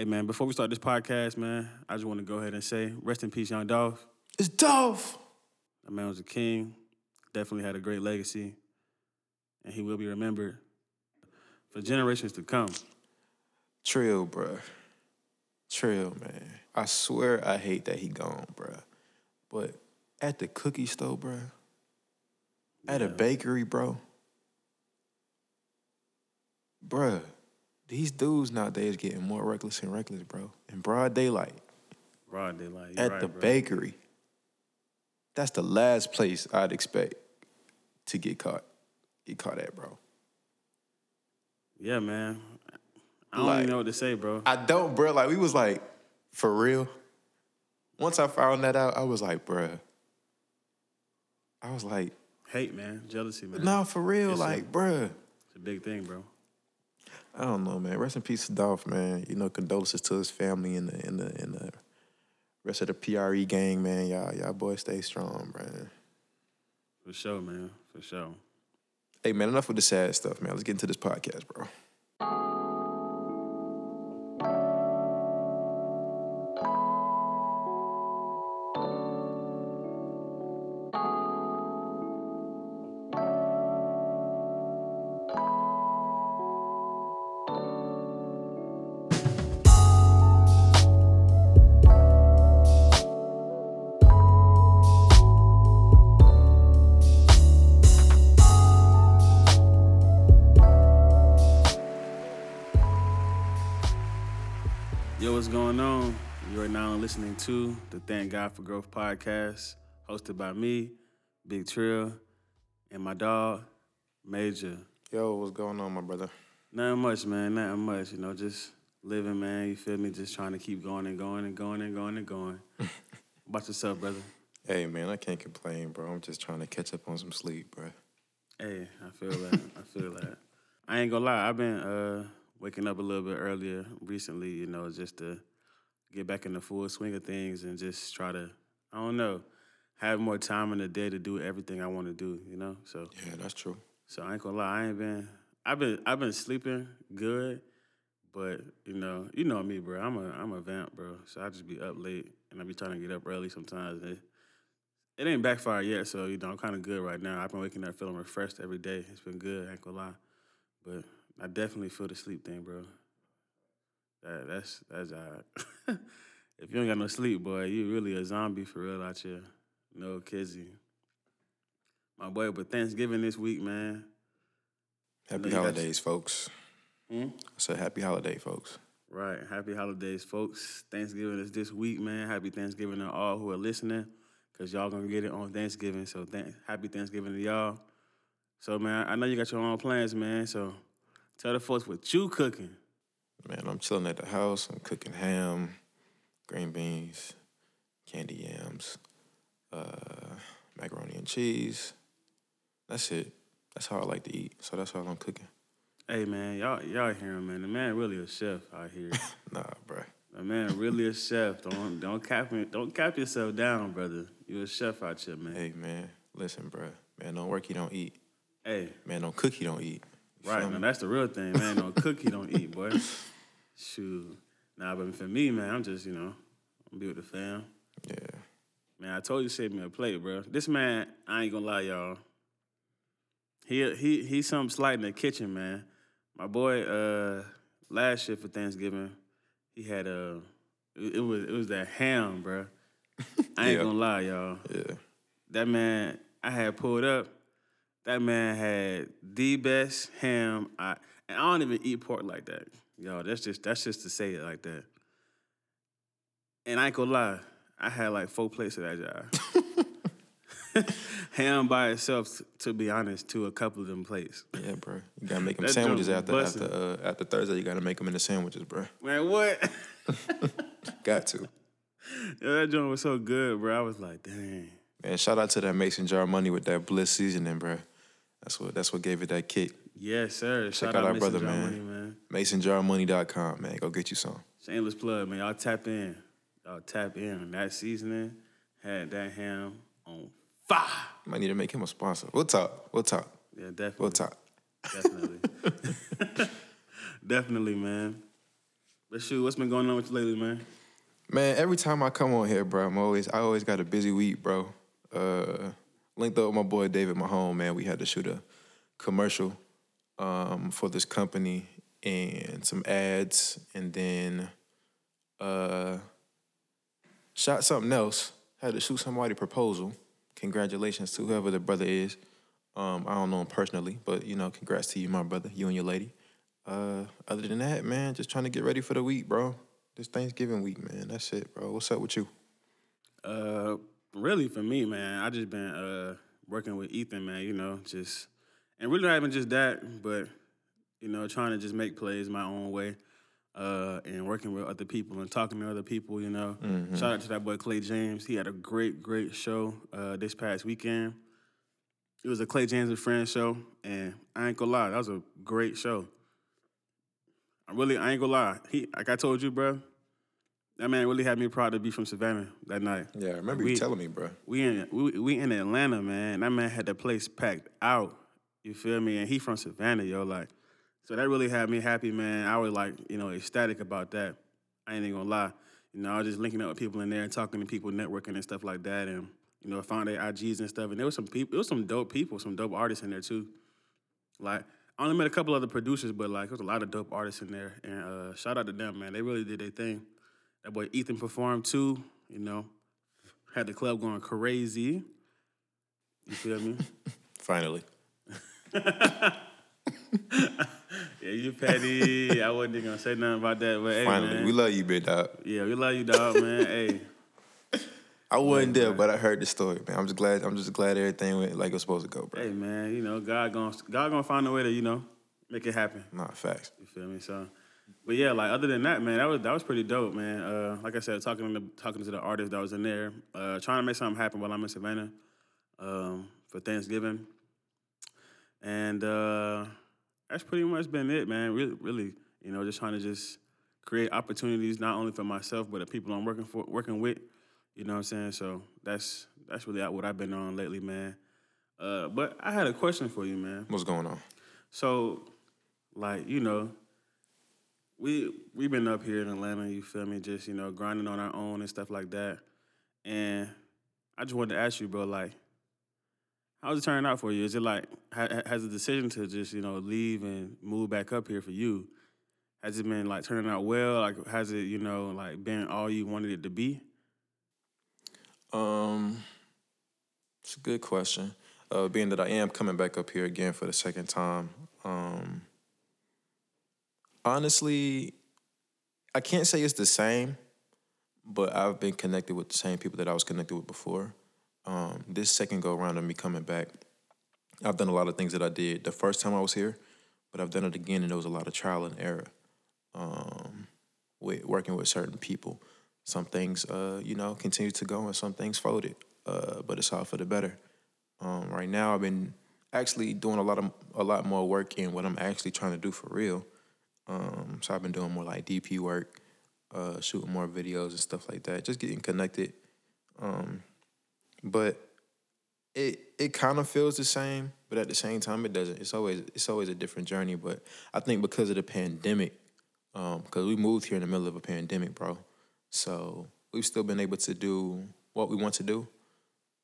Hey man, before we start this podcast, man, I just want to go ahead and say, rest in peace, Young Dolph. It's Dolph. That man was a king. Definitely had a great legacy, and he will be remembered for generations to come. Trill, bruh. Trill, man. I swear I hate that he gone, bruh. But at the cookie store, bruh. At a bakery, bro. Bruh, these dudes nowadays getting more reckless and reckless, bro. In broad daylight. Broad daylight. at right, the bro. bakery. That's the last place I'd expect to get caught. Get caught at, bro. Yeah, man. I don't Like- even know what to say, bro. I don't, bro. Like we was like, for real. Once I found that out, I was like, bruh. I was like, Hate, man. Jealousy, man. nah, for real, It's a- like, bruh. It's a big thing, bro. I don't know, man. Rest in peace to Dolph, man. You know, condolences to his family and the and the and the rest of the PRE gang, man. Y'all, y'all boys stay strong, man. For sure, man. For sure. Hey, man, enough with the sad stuff, man. Let's get into this podcast, bro. Listening to the Thank God for Growth podcast, hosted by me, Big Trill, and my dog, Major. Yo, what's going on, my brother? Nothing much, man. Nothing much. You know, just living, man. You feel me? Just trying to keep going and going and going and going and going. about yourself, brother? Hey, man, I can't complain, bro. I'm just trying to catch up on some sleep, bro. Hey, I feel that. I feel that. I ain't gonna lie. I've been uh, waking up a little bit earlier recently. You know, just to get back in the full swing of things and just try to, I don't know, have more time in the day to do everything I want to do. You know, so Yeah, that's true. so I ain't gonna lie. I ain't been. I've been. I've been sleeping good, but you know, you know me, bro. I'm a. I'm a vamp, bro. So I just be up late and I be trying to get up early sometimes. It, it ain't backfired yet, so you know I'm kind of good right now. I've been waking up feeling refreshed every day. It's been good. I ain't gonna lie, but I definitely feel the sleep thing, bro. That, that's that's uh, if you ain't got no sleep, boy, you really a zombie for real out here. No kizzy. My boy, but Thanksgiving this week, man. Happy No, you got- holidays, folks. Hmm? I said happy holiday, folks. Right. Happy holidays, folks. Thanksgiving is this week, man. Happy Thanksgiving to all who are listening, because y'all going to get it on Thanksgiving. So th- happy Thanksgiving to y'all. So, man, I know you got your own plans, man. So tell the folks what you cooking. Man, I'm chilling at the house. I'm cooking ham, green beans, candy yams, uh, macaroni and cheese. That's it. That's how I like to eat. So that's all I'm cooking. Hey, man, y'all y'all hear him, man. The man really a chef out here. Nah, bruh. the man really a chef. Don't don't cap me, don't cap yourself down, brother. You a chef out here, man. Hey, man, listen, bruh. Man, don't work, you don't eat. Hey, Man, don't cook, you don't eat. Right, man. me? That's the real thing, man. Don't cook, you don't eat, boy. Shoot. Nah, but for me, man, I'm just, you know, I'm be with the fam. Yeah. Man, I told you save me a plate, bro. This man, I ain't gonna lie, y'all. He he he's something slight in the kitchen, man. My boy, uh, last year for Thanksgiving, he had a it, it was it was that ham, bro. I ain't Yeah. gonna lie, y'all. Yeah. That man, I had pulled up. That man had the best ham. I and I don't even eat pork like that, yo. That's just that's just to say it like that. And I ain't gonna lie, I had like four plates of that job. ham by itself, to be honest, to a couple of them plates. Yeah, bro. You gotta make them That sandwiches after bussin'. after uh, after Thursday. You gotta make them into sandwiches, bro. Man, what? Got to. Yo, that joint was so good, bro. I was like, dang. Man, shout out to that Mason jar money with that bliss seasoning, bro. That's what that's what gave it that kick. Yes, sir. Shout out our Mr. brother, man. Money, man. MasonJarMoney.com, man. Go get you some. Shameless plug, man. Y'all tap in. Y'all tap in. That seasoning had that ham on fire. Might need to make him a sponsor. We'll talk. We'll talk. Yeah, definitely. We'll talk. Definitely. definitely, man. But shoot, what's been going on with you lately, man? Man, every time I come on here, bro, I'm always I always got a busy week, bro. Uh, linked up with my boy David Mahone, man. We had to shoot a commercial um, for this company and some ads, and then uh, shot something else. Had to shoot somebody proposal. Congratulations to whoever the brother is. Um, I don't know him personally, but you know, congrats to you, my brother, you and your lady. Uh, other than that, man, just trying to get ready for the week, bro. This Thanksgiving week, man. That's it, bro. What's up with you? Uh, really for me, man, I just been uh working with Ethan, man. You know, just and really not even just that, but you know, trying to just make plays my own way. Uh, and working with other people and talking to other people, you know. Shout out to that boy Clay James. He had a great, great show uh, this past weekend. It was a Clay James and Friends show, and I ain't gonna lie, that was a great show. I really, I ain't gonna lie. He, like I told you, bro, that man really had me proud to be from Savannah that night. Yeah, I remember We- you telling me, bro. We in we, we in Atlanta, man. That man had the place packed out. You feel me? And he from Savannah, yo. Like, so that really had me happy, man. I was like, you know, ecstatic about that. I ain't even gonna lie. You know, I was just linking up with people in there and talking to people, networking and stuff like that, and you know, found their IGs and stuff. And there was some people, it was some dope people, some dope artists in there too. Like, I only met a couple other producers, but like, there was a lot of dope artists in there. And uh, shout out to them, man. They really did their thing. That boy Ethan performed too. You know, had the club going crazy. You feel me? Finally. yeah, you petty. I wasn't even gonna say nothing about that, but hey, Finally. man. We love you, big dog. yeah, we love you, dog, man. hey, I wasn't there, but I heard the story, man. I'm just glad I'm just glad everything went like it was supposed to go, bro. hey, man. You know, God gonna God gonna find a way to you know make it happen. Nah, facts. You feel me? So, but yeah, like other than that, man, that was that was pretty dope, man. Uh, like I said, talking to the, talking to the artist that was in there, uh, trying to make something happen while I'm in Savannah um, for Thanksgiving, and uh, that's pretty much been it, man. Really, really, you know, just trying to just create opportunities not only for myself but the people I'm working for, working with. You know what I'm saying? So that's that's really what I've been on lately, man. Uh, but I had a question for you, man. What's going on? So, like, you know, we we've been up here in Atlanta, you feel me, just, you know, grinding on our own and stuff like that. And I just wanted to ask you, bro, like, how's it turning out for you? Is it like ha- has the decision to just, you know, leave and move back up here for you? Has it been like turning out well? Like has it, you know, like been all you wanted it to be? Um, it's a good question. Uh, being that I am coming back up here again for the second time, um, honestly, I can't say it's the same, but I've been connected with the same people that I was connected with before. Um, this second go around of me coming back, I've done a lot of things that I did the first time I was here, but I've done it again, and there was a lot of trial and error um, with working with certain people. Some things, uh, you know, continue to go, and some things folded. Uh, but it's all for the better. Um, right now, I've been actually doing a lot of a lot more work in what I'm actually trying to do for real. Um, so I've been doing more like DP work, uh, shooting more videos and stuff like that, just getting connected. Um, but it it kind of feels the same, but at the same time, it doesn't. It's always it's always a different journey. But I think because of the pandemic, because we moved here in the middle of a pandemic, bro. So we've still been able to do what we want to do.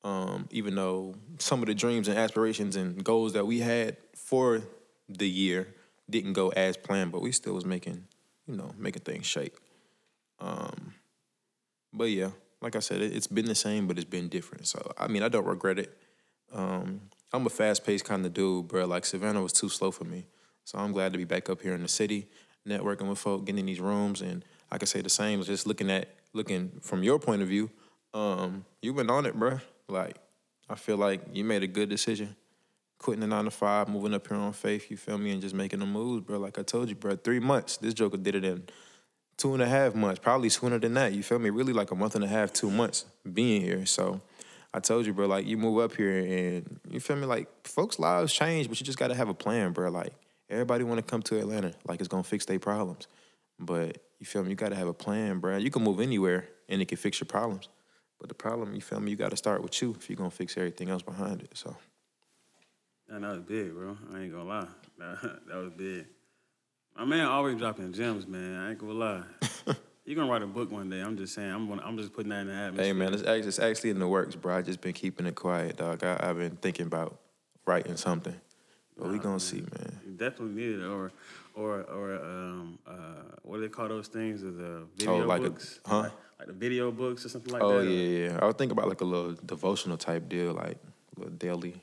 Um, even though some of the dreams and aspirations and goals that we had for the year didn't go as planned, but we still was making, you know, making things shake. Um, but yeah, like I said, it, it's been the same, but it's been different. So I mean, I don't regret it. Um, I'm a fast paced kind of dude, bro. Like Savannah was too slow for me, so I'm glad to be back up here in the city, networking with folk, getting in these rooms, and I can say the same. Just looking at looking from your point of view, um, you've been on it, bro. Like I feel like you made a good decision, quitting the nine to five, moving up here on faith. You feel me, and just making the moves, bro. Like I told you, bro. Three months. This Joker did it in two and a half months, probably sooner than that. You feel me? Really like a month and a half, two months being here. So I told you, bro, like you move up here and you feel me? Like folks' lives change, but you just gotta have a plan, bro. Like everybody wanna come to Atlanta, like it's gonna fix their problems. But you feel me? You gotta have a plan, bro. You can move anywhere and it can fix your problems. But the problem, you feel me, you gotta start with you if you're gonna fix everything else behind it. So And that was big, bro. I ain't gonna lie. That, that was big. My man always dropping gems, man. I ain't gonna lie. you gonna write a book one day. I'm just saying. I'm gonna, I'm just putting that in the atmosphere. Hey man, it's actually, it's actually in the works, bro. I just been keeping it quiet, dog. I, I've been thinking about writing something, but we gonna see, man. You definitely need it, or, or, or, um, uh, what do they call those things? Is The video Oh, like a- books, huh? Like, like the video books or something like Oh that. Oh yeah, yeah. I would think about like a little devotional type deal, like a little daily,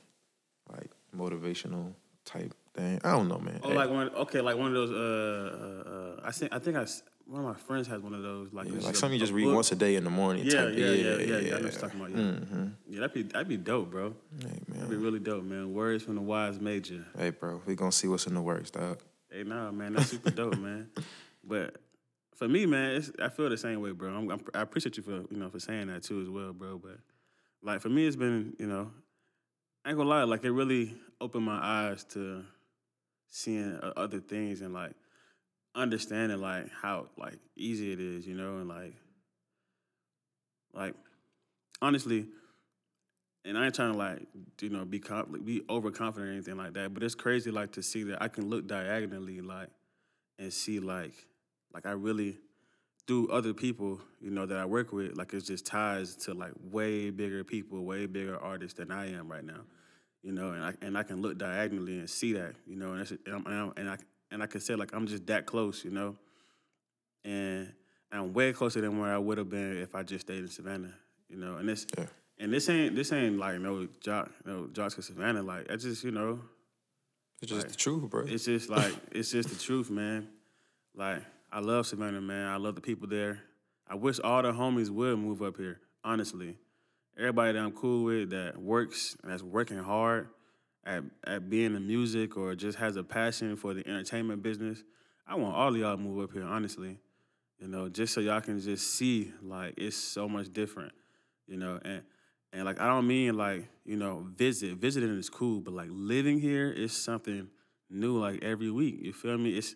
like motivational type thing. I don't know, man. Oh, Hey, like one. Okay, like one of those. Uh, uh, uh I think. I think I. One of my friends has one of those. Like, yeah, like something you just read book. once a day in the morning. Yeah, type. yeah, yeah, yeah, yeah. I know what talking about. Yeah, Mm-hmm. yeah. That'd be that'd be dope, bro. Hey That'd be really dope, man. Words from the wise major. Hey bro, we gonna see what's in the works, dog. Hey, nah, man, that's super dope, man. But for me, man, it's, I feel the same way, bro. I'm, I'm, I appreciate you for you know for saying that too as well, bro. But like for me, it's been you know, I ain't gonna lie, like it really opened my eyes to seeing uh, other things and like understanding like how like easy it is, you know, and like like honestly. And I ain't trying to like, you know, be conf- be overconfident or anything like that. But it's crazy like to see that I can look diagonally like and see like like I really through other people, you know, that I work with, like it's just ties to like way bigger people, way bigger artists than I am right now. You know, and I and I can look diagonally and see that, you know, and that's, and, I'm, and, I'm, and I and I can say like I'm just that close, you know, and I'm way closer than where I would have been if I just stayed in Savannah, you know, and this Yeah. and this ain't this ain't like no jock no jocks to Savannah, like I just you know It's just Right. the truth, bro. it's just like it's just the truth, man. Like I love Savannah, man. I love the people there. I wish all the homies would move up here. Honestly, everybody that I'm cool with that works and that's working hard at at being in music or just has a passion for the entertainment business. I want all of y'all to move up here. Honestly, you know, just so y'all can just see like it's so much different. You know, and and like I don't mean like you know visit. Visiting is cool, but like living here is something new like every week. You feel me? It's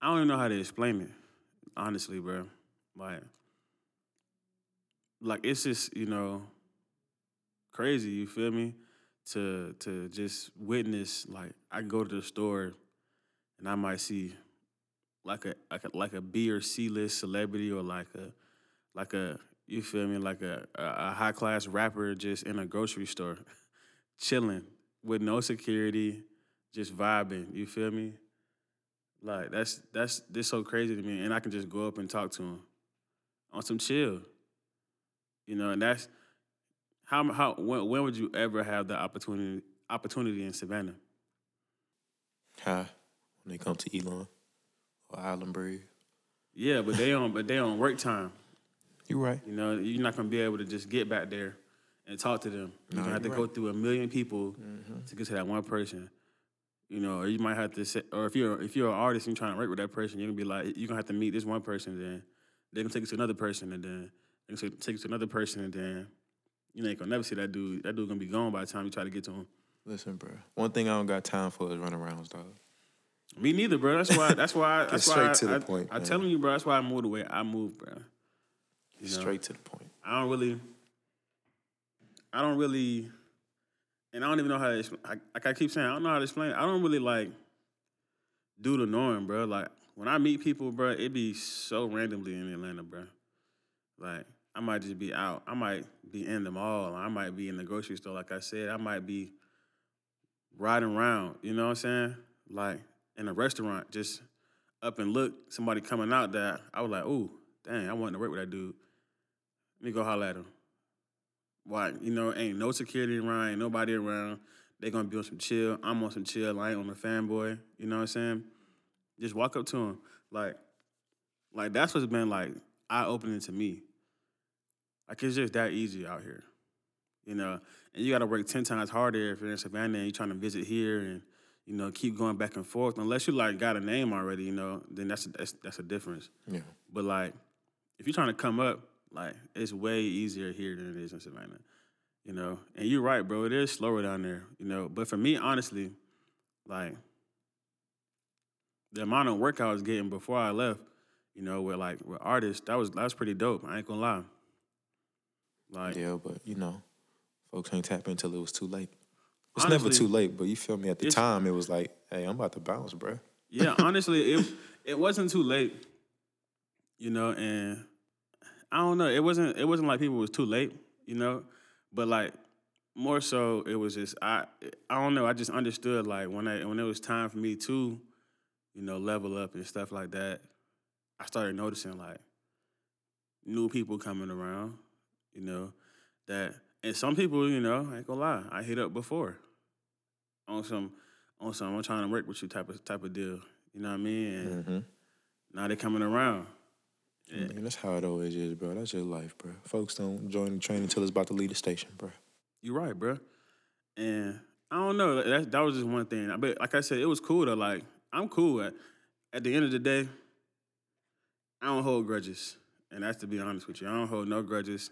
I don't even know how to explain it, honestly, bro. Like, like it's just you know crazy. You feel me? To to just witness like I go to the store and I might see like a like a like a B or C list celebrity or like a like a you feel me like a a, high class rapper just in a grocery store, chilling with no security, just vibing. You feel me? Like that's that's this so crazy to me, and I can just go up and talk to him on some chill. You know, and that's how how when, when would you ever have the opportunity opportunity in Savannah? Huh? When they come to Elon or Island Breeze. Yeah, but they on but they on work time. You're right. You know, you're not gonna be able to just get back there and talk to them. You're No, gonna have to you're go right. through a million people mm-hmm. to get to that one person. You know, or you might have to say, or if you're if you're an artist and you're trying to work with that person, you're gonna be like, you're gonna have to meet this one person, then they're gonna take you to another person, and then they're gonna take it to another person, and then you ain't gonna never see that dude. That dude gonna be gone by the time you try to get to him. Listen, bro. One thing I don't got time for is run arounds, dog. Me neither, bro. That's why. That's why. That's why. straight I, to the I, point, I man. telling you, bro. That's why I moved the way I moved, bro. You know? Straight to the point. I don't really, I don't really, and I don't even know how to explain. I, like I keep saying, I don't know how to explain. it. I don't really like do the norm, bro. Like when I meet people, bro, it be so randomly in Atlanta, bro. Like I might just be out. I might be in the mall. I might be in the grocery store. Like I said, I might be riding around. You know what I'm saying? Like in a restaurant, just up and look somebody coming out that I was like, ooh, dang, I want to work with that dude. Let me go holler at him. Why? You know, ain't no security around, ain't nobody around. They gonna be on some chill. I'm on some chill. I ain't on a fanboy. You know what I'm saying? Just walk up to him. Like, like that's what's been like eye opening to me. Like it's just that easy out here. You know, and you gotta work ten times harder if you're in Savannah and you're trying to visit here and you know keep going back and forth. Unless you like got a name already, you know, then that's that's that's a difference. Yeah. But like, if you're trying to come up, like it's way easier here than it is in Savannah. You know, and you're right, bro. It is slower down there. You know, but for me, honestly, like the amount of work I was getting before I left, you know, with like with artists, that was that was pretty dope. I ain't gonna lie. Like, Yeah, but you know, folks ain't tap until it was too late. It's never too late, but you feel me? At the time, it was like, hey, I'm about to bounce, bro. Yeah, honestly, it it wasn't too late. You know, and I don't know. It wasn't it wasn't like people was too late, you know, but like more so it was just I I don't know, I just understood like when I when it was time for me to, you know, level up and stuff like that, I started noticing like new people coming around, you know, that and some people, you know, I ain't gonna lie, I hit up before on some on some I'm trying to work with you type of type of deal. You know what I mean? And Mm-hmm. now they're coming around. Yeah. Man, that's how it always is, bro. That's your life, bro. Folks don't join the train until it's about to leave the station, bro. You're right, bro. And I don't know. That that was just one thing. I but like I said, it was cool to like. I'm cool. At, at the end of the day, I don't hold grudges, and that's to be honest with you. I don't hold no grudges.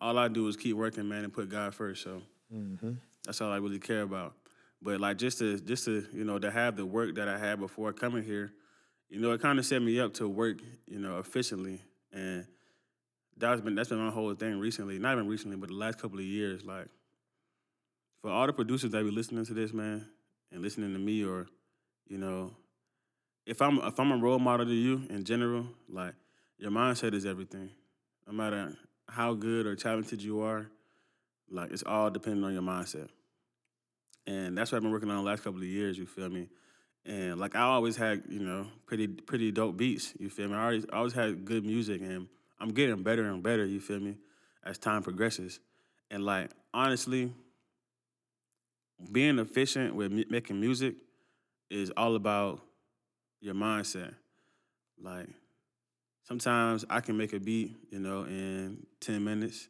All I do is keep working, man, and put God first. So Mm-hmm. that's all I really care about. But like just to just to you know to have the work that I had before coming here, you know, it kind of set me up to work, you know, efficiently, and that's been that's been my whole thing recently. Not even recently, but the last couple of years. Like for all the producers that be listening to this, man, and listening to me, or you know, if I'm if I'm a role model to you in general, like your mindset is everything. No matter how good or talented you are, like it's all depending on your mindset. And that's what I've been working on the last couple of years, you feel me? And like I always had, you know, pretty pretty dope beats, you feel me? I always always had good music and I'm getting better and better, you feel me, as time progresses. And like honestly, being efficient with making music is all about your mindset. Like sometimes I can make a beat, you know, in 10 minutes.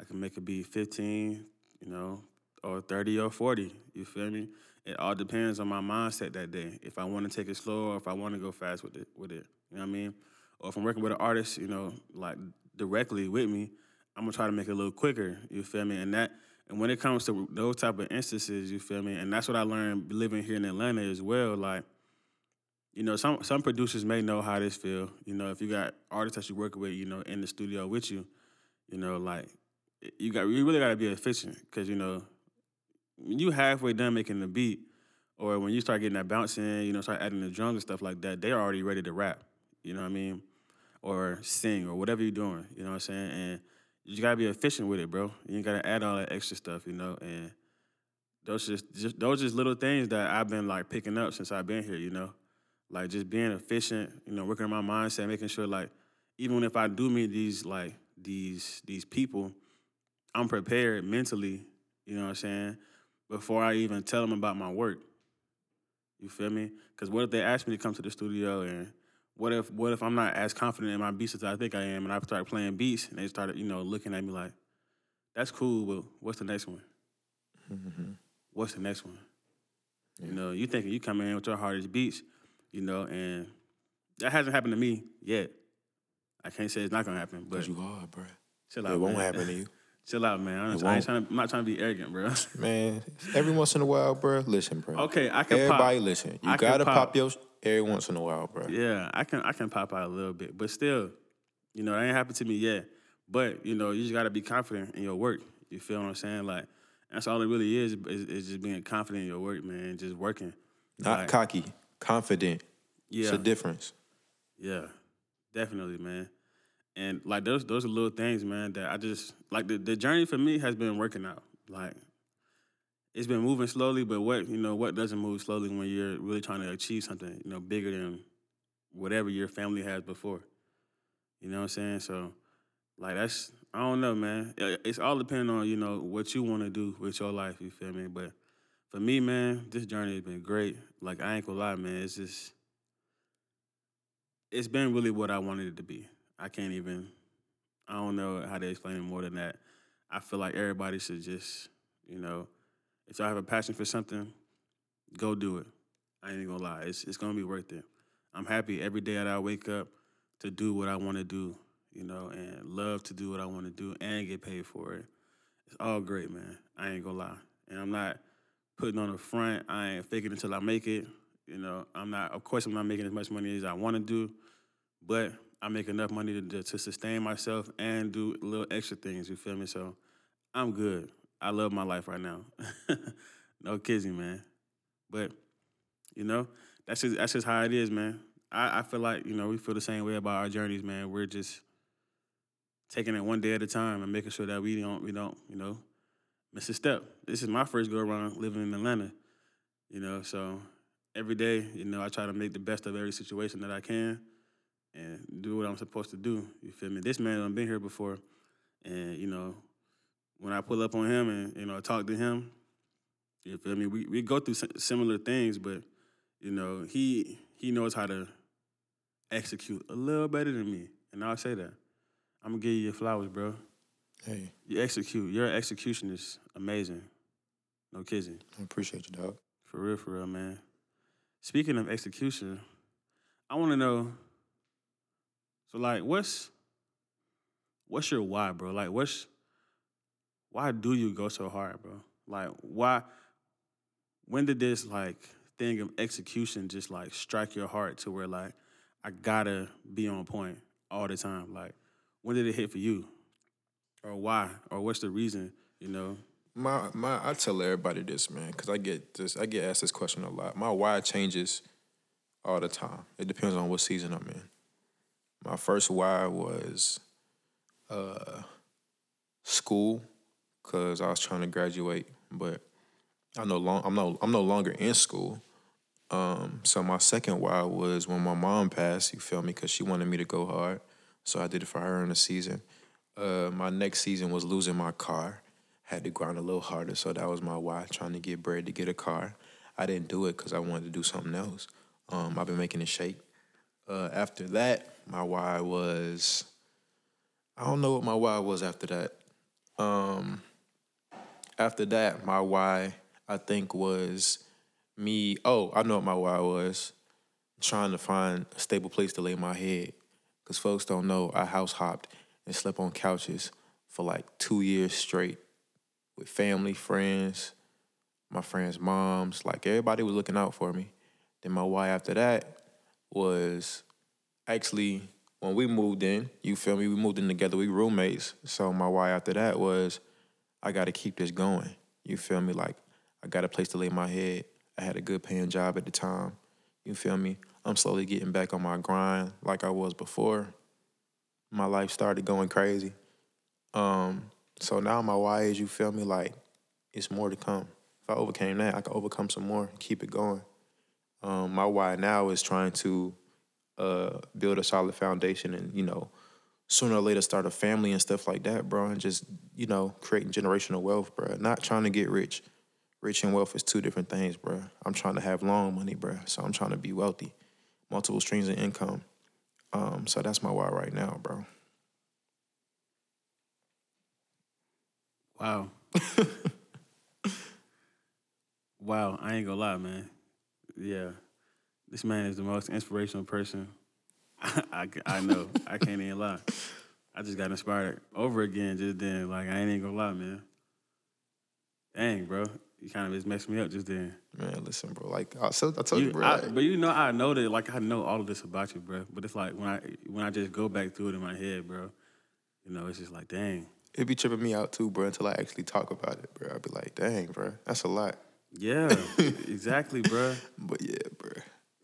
I can make a beat 15, you know, or 30 or 40. You feel me? It all depends on my mindset that day. If I want to take it slow or if I want to go fast with it with it. You know what I mean? Or if I'm working with an artist, you know, like directly with me, I'm gonna try to make it a little quicker. You feel me? And that and when it comes to those type of instances, you feel me? And that's what I learned living here in Atlanta as well. Like, you know, some some producers may know how this feel. You know, if you got artists that you work with, you know, in the studio with you, you know, like you got you really got to be efficient because you know when you halfway done making the beat, or when you start getting that bounce in, you know, start adding the drums and stuff like that, they're already ready to rap. You know what I mean? Or sing or whatever you're doing. You know what I'm saying? And you gotta be efficient with it, bro. You ain't gotta add all that extra stuff, you know. And those just, just those just little things that I've been like picking up since I've been here, you know. Like just being efficient, you know, working on my mindset, making sure like even if I do meet these like these these people, I'm prepared mentally, you know what I'm saying, before I even tell them about my work. You feel me? Because what if they ask me to come to the studio and what if what if I'm not as confident in my beats as I think I am and I start playing beats and they started, you know, looking at me like, that's cool, but what's the next one? Mm-hmm. What's the next one? You know, you thinking you come in with your hardest beats, you know, and that hasn't happened to me yet. I can't say it's not gonna happen, but you are, bro. chill out. It won't man. happen to you. Chill out, man. I ain't trying to, I'm not trying to be arrogant, bro. Man, every once in a while, bro, listen, bro. okay, I can Everybody pop. listen. You I gotta pop. pop. your every once in a while, bro. Yeah, I can I can pop out a little bit, but still, you know, that ain't happened to me yet. But you know, you just gotta be confident in your work. You feel what I'm saying? Like that's all it really is is, is just being confident in your work, man. Just working. Not Like, cocky, confident. Yeah, It's a difference. yeah, definitely, man. And like those those are little things, man. That I just like the the journey for me has been working out. Like it's been moving slowly, but what you know what doesn't move slowly when you're really trying to achieve something you know bigger than whatever your family has before. You know what I'm saying? So like that's I don't know, man. It's all depending on you know what you want to do with your life. You feel me? But for me, man, this journey has been great. Like I ain't gonna lie, man. It's just it's been really what I wanted it to be. I can't even. I don't know how to explain it more than that. I feel like everybody should just, you know, if y'all have a passion for something, go do it. I ain't gonna lie, it's it's gonna be worth it. I'm happy every day that I wake up to do what I want to do, you know, and love to do what I want to do and get paid for it. It's all great, man. I ain't gonna lie, and I'm not putting on the front. I ain't faking until I make it. You know, I'm not. Of course, I'm not making as much money as I want to do, but I make enough money to, to sustain myself and do little extra things. You feel me? So I'm good. I love my life right now. no kidding, man. But you know, that's just that's just how it is, man. I, I feel like you know we feel the same way about our journeys, man. We're just taking it one day at a time and making sure that we don't we don't you know miss a step. This is my first go around living in Atlanta, you know. So every day, you know, I try to make the best of every situation that I can and do what I'm supposed to do. You feel me? This man I've been here before, and you know, when I pull up on him and you know talk to him, you feel me? We we go through similar things, but you know, he he knows how to execute a little better than me, and I'll say that. I'm gonna give you your flowers, bro. Hey, You execute. Your execution is amazing. No kidding. I appreciate you, dog. For real, for real, man. Speaking of execution, I want to know. So, like, what's what's your why, bro? Like, what's why do you go so hard, bro? Like, why? When did this like thing of execution just like strike your heart to where like I gotta be on point all the time? Like, when did it hit for you, or why, or what's the reason? You know, My my I tell everybody this, man, because I get this I get asked this question a lot. My why changes all the time. It depends on what season I'm in. My first why was uh school, cause I was trying to graduate, but I no long I'm no I'm no longer in school. Um, so my second why was when my mom passed. You feel me? Cause she wanted me to go hard, so I did it for her in the season. Uh, my next season was losing my car. Had to grind a little harder, so that was my why. Trying to get bread to get a car. I didn't do it because I wanted to do something else. Um, I've been making a shake. Uh, after that, my why was I don't know what my why was after that. Um, after that, my why I think was me. Oh, I know what my why was. Trying to find a stable place to lay my head, cause folks don't know I house hopped and slept on couches for like two years straight with family, friends, my friends' moms. Like everybody was looking out for me. Then my why after that was actually when we moved in, you feel me? We moved in together, we roommates. So my why after that was I gotta keep this going. You feel me? Like I got a place to lay my head. I had a good paying job at the time. You feel me? I'm slowly getting back on my grind like I was before. My life started going crazy. Um, so now my why is you feel me like it's more to come. If I overcame that, I can overcome some more, and keep it going. Um, my why now is trying to uh, build a solid foundation and, you know, sooner or later start a family and stuff like that, bro, and just, you know, creating generational wealth, bro. Not trying to get rich. Rich and wealth is two different things, bro. I'm trying to have long money, bro. So I'm trying to be wealthy, multiple streams of income. Um, so that's my why right now, bro. Wow. wow, I ain't gonna lie, man. Yeah, this man is the most inspirational person I, I, I know. I can't even lie. I just got inspired over again just then. Like, I ain't even gonna lie, man. Dang, bro. You kind of just messed me up just then. Man, listen, bro. Like I, said, I told you, You- bro. I- like- but you know, I know that, like, I know all of this about you, bro. But it's like when I when I just go back through it in my head, bro. You know, it's just like, dang. it be tripping me out too, bro, until I actually talk about it, bro. I'd be like, dang, bro, that's a lot. Yeah, exactly, bro. But yeah, bro.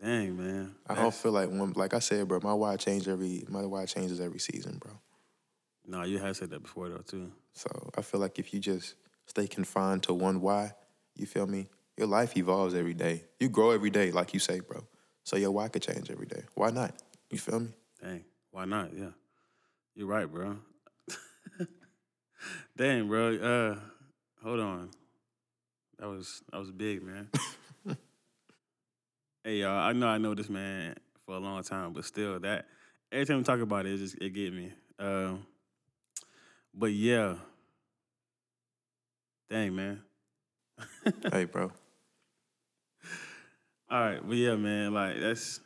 Dang, man. I don't feel like one like I said, bro, my why changes every my why changes every season, bro. No, you have said that before though too. So I feel like if you just stay confined to one why, you feel me? Your life evolves every day. You grow every day, like you say, bro. So your why could change every day. Why not? You feel me? Dang, why not? Yeah, you're right, bro. Dang, bro. Uh, hold on. That was that was big, man. hey, y'all. I know I know this man for a long time, but still, that every time we talk about it, it just it get me. Um, but yeah, dang, man. hey, bro. All right, but yeah, man, like that's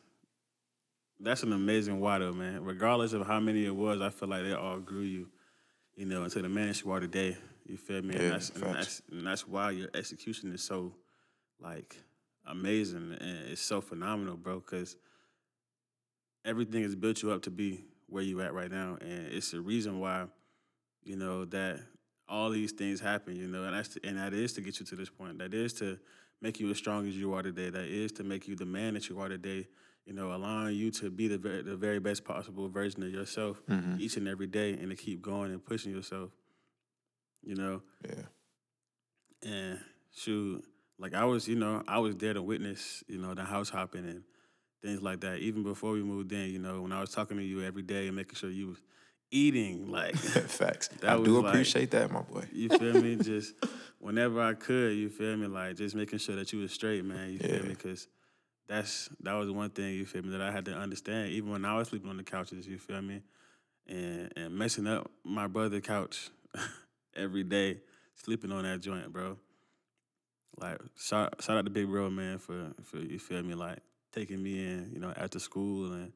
that's an amazing though, man. Regardless of how many it was, I feel like they all grew you, you know, into the man you are today. You feel me? Yeah, and, that's, and that's and that's why your execution is so like amazing and it's so phenomenal, bro. Because everything has built you up to be where you at right now, and it's the reason why, you know, that all these things happen. You know, and that's and that is to get you to this point. That is to make you as strong as you are today. That is to make you the man that you are today. You know, allowing you to be the very, the very best possible version of yourself Mm-hmm. each and every day, and to keep going and pushing yourself. You know, Yeah. and shoot, like I was, you know, I was there to witness, you know, the house hopping and things like that. Even before we moved in, you know, when I was talking to you every day and making sure you was eating, like Facts. I do was like- appreciate that, my boy. you feel me? Just whenever I could, you feel me? Like just making sure that you was straight, man. You feel Yeah. me? Because that's that was one thing you feel me that I had to understand, even when I was sleeping on the couches. You feel me? And and messing up my brother couch every day, sleeping on that joint, bro. Like shout shout out to Big Bro man for for you feel me like taking me in, you know, after school and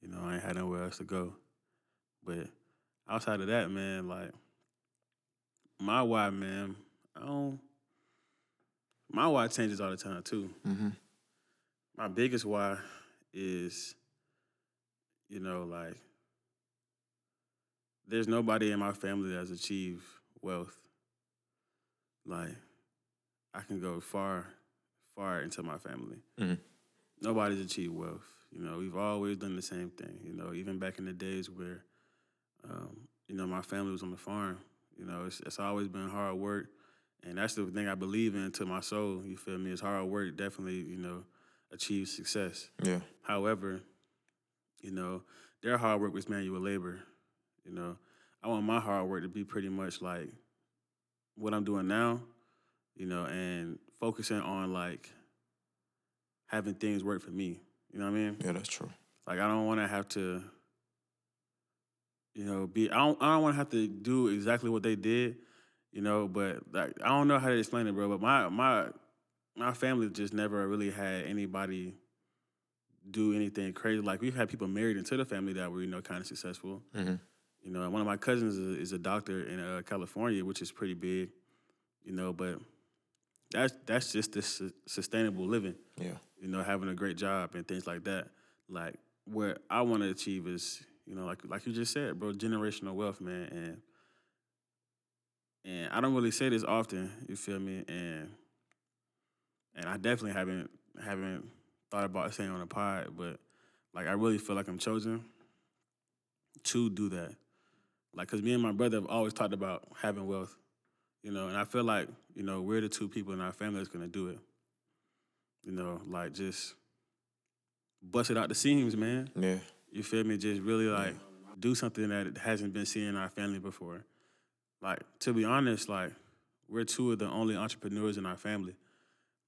you know I ain't had nowhere else to go. But outside of that, man, like my why, man, I don't. My why changes all the time too. Mm-hmm. My biggest why is, you know, like there's nobody in my family that's achieved wealth. Like I can go far, far into my family. Mhm. Nobody's achieved wealth. You know, we've always done the same thing. You know, even back in the days where, um, you know, my family was on the farm. You know, it's, it's always been hard work, and that's the thing I believe in to my soul. You feel me? It's hard work definitely, you know, achieves success. Yeah. However, you know, their hard work was manual labor. You know, I want my hard work to be pretty much like what I'm doing now, you know, and focusing on like having things work for me. You know what I mean? Yeah, that's true. Like I don't want to have to, you know, be. I don't. I don't want to have to do exactly what they did, you know. But like I don't know how to explain it, bro. But my my my family just never really had anybody do anything crazy. Like we've had people married into the family that were you know kind of successful. Mm-hmm. You know, and one of my cousins is a, is a doctor in uh, California, which is pretty big. You know, but that's that's just the su- sustainable living Yeah. you know, having a great job and things like that. Like what I want to achieve is, you know, like like you just said, bro, generational wealth, man. And and I don't really say this often, you feel me? And and I definitely haven't haven't thought about saying on a pod, but like I really feel like I'm chosen to do that. Like, cause me and my brother have always talked about having wealth, you know, and I feel like, you know, we're the two people in our family that's gonna do it. You know, like just bust it out the seams, man. Yeah. You feel me? Just really like do something that hasn't been seen in our family before. Like to be honest, like we're two of the only entrepreneurs in our family.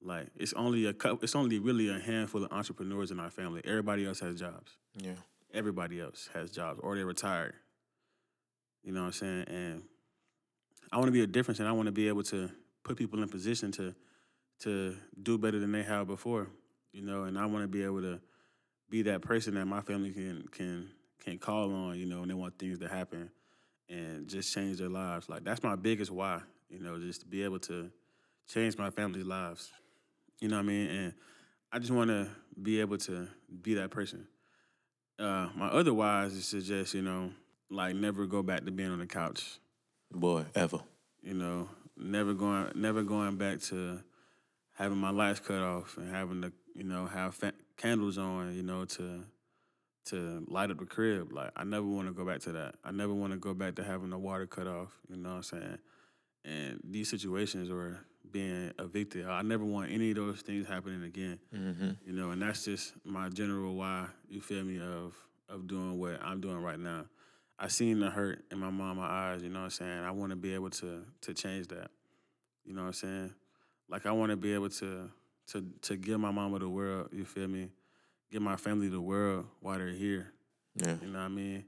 Like it's only a couple, it's only really a handful of entrepreneurs in our family. Everybody else has jobs. Yeah. Everybody else has jobs or they're retired. You know what I'm saying? And I want to be a difference, and I want to be able to put people in position to to do better than they have before. You know, and I want to be able to be that person that my family can can can call on. You know, when they want things to happen and just change their lives. Like that's my biggest why. You know, just to be able to change my family's lives. You know what I mean? And I just want to be able to be that person. Uh, my other whys is to just you know like never go back to being on the couch. Boy, ever. You know, never going never going back to having my lights cut off and having to you know have fa- candles on. You know to to light up the crib. Like I never want to go back to that. I never want to go back to having the water cut off. You know what I'm saying? And these situations or being evicted, I never want any of those things happening again. Mm-hmm. You know, and that's just my general why, you feel me, of of doing what I'm doing right now. I seen the hurt in my mama eyes, you know what I'm saying? I want to be able to to change that. You know what I'm saying? Like I want to be able to to to give my mama the world, you feel me? Give my family the world while they're here. Yeah. You know what I mean?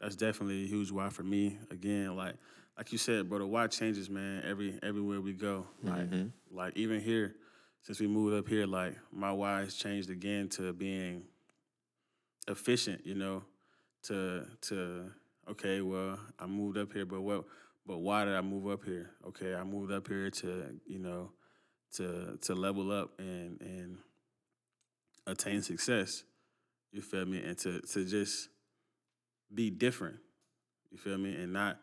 That's definitely a huge why for me. Again, like like you said, bro, the why changes, man, every everywhere we go. Like Mhm. like even here, since we moved up here, like my why has changed again to being efficient, you know, to to okay, well, I moved up here, but what but why did I move up here? Okay, I moved up here to, you know, to to level up and and attain success. You feel me? And to to just be different. You feel me? And not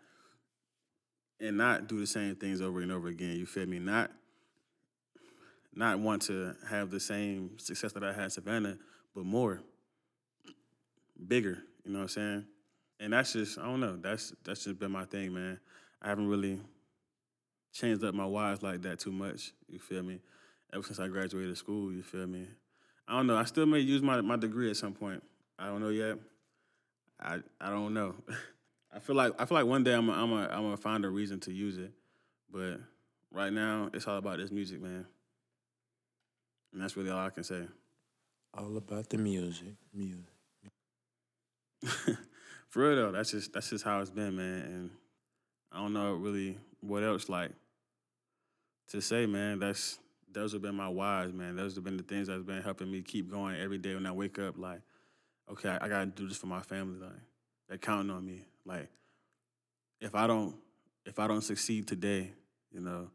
and not do the same things over and over again. You feel me? Not not want to have the same success that I had Savannah, but more, bigger. You know what I'm saying? And that's just I don't know. That's that's just been my thing, man. I haven't really changed up my whys like that too much. You feel me? Ever since I graduated school, you feel me? I don't know. I still may use my, my degree at some point. I don't know yet. I I don't know. I feel like I feel like one day I'm a, I'm a, I'm gonna find a reason to use it, but right now it's all about this music, man. And that's really all I can say. All about the music, music. For real though, that's just that's just how it's been, man. And I don't know really what else like to say, man. That's those have been my whys, man. Those have been the things that's been helping me keep going every day when I wake up. Like, okay, I, I gotta do this for my family. Like, they're counting on me. Like, if I don't if I don't succeed today, you know,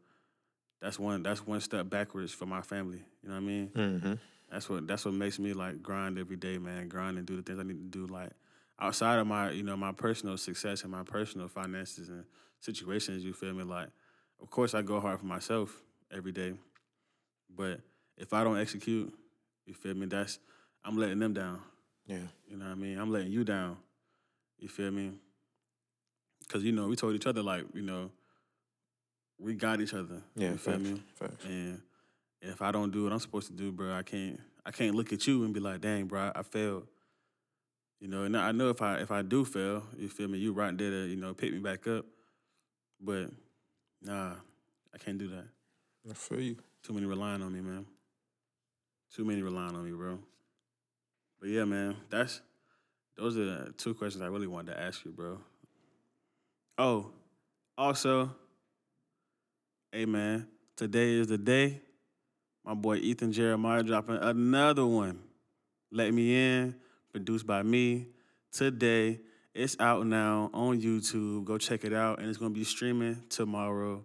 that's one that's one step backwards for my family. You know what I mean? Mm-hmm. That's what that's what makes me like grind every day, man. Grind and do the things I need to do. Like outside of my, you know, my personal success and my personal finances and situations, you feel me? Like, of course I go hard for myself every day. But if I don't execute, you feel me, that's I'm letting them down. Yeah. You know what I mean? I'm letting you down. You feel me? Cause you know, we told each other like, you know, we got each other. Yeah. You feel facts, me? Facts. And if I don't do what I'm supposed to do, bro, I can't I can't look at you and be like, dang, bro, I failed. You know, and I know if I if I do fail, you feel me, you right there to, you know, pick me back up. But nah, I can't do that. I feel you. Too many relying on me, man. Too many relying on me, bro. But yeah, man, that's those are the two questions I really wanted to ask you, bro. Oh, also, hey man, today is the day. My boy Ethan Jeremiah dropping another one. Let Me In, produced by me. Today, it's out now on YouTube. Go check it out, and it's gonna be streaming tomorrow.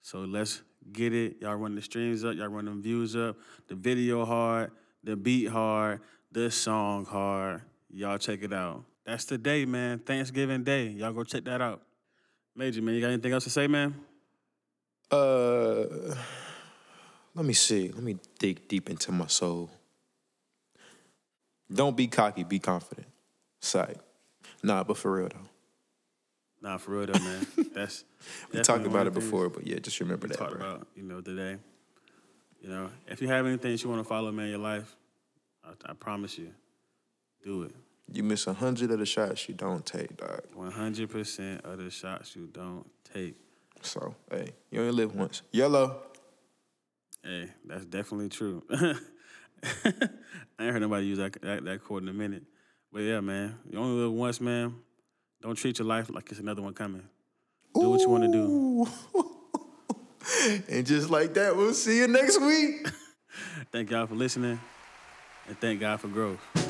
So let's get it. Y'all run the streams up, y'all run them views up. The video hard, the beat hard, the song hard. Y'all check it out. That's the day, man. Thanksgiving Day. Y'all go check that out. Major, man, you got anything else to say, man? Uh, let me see. Let me dig deep into my soul. Don't be cocky. Be confident. Sight. Nah, but for real though. Nah, for real though, man. That's We talked about it before, but yeah, just remember We that, talked about, you know, today. You know, if you have anything you want to follow, man, in your life, I, I promise you, do it. You miss a hundred of the shots you don't take, dog. One hundred percent of the shots you don't take. So, hey, you only live once. YOLO. Hey, that's definitely true. I ain't heard nobody use that, that that quote in a minute. But yeah, man, you only live once, man. Don't treat your life like it's another one coming. Do what you want to do. do. and just like that, we'll see you next week. Thank y'all for listening, and thank God for growth.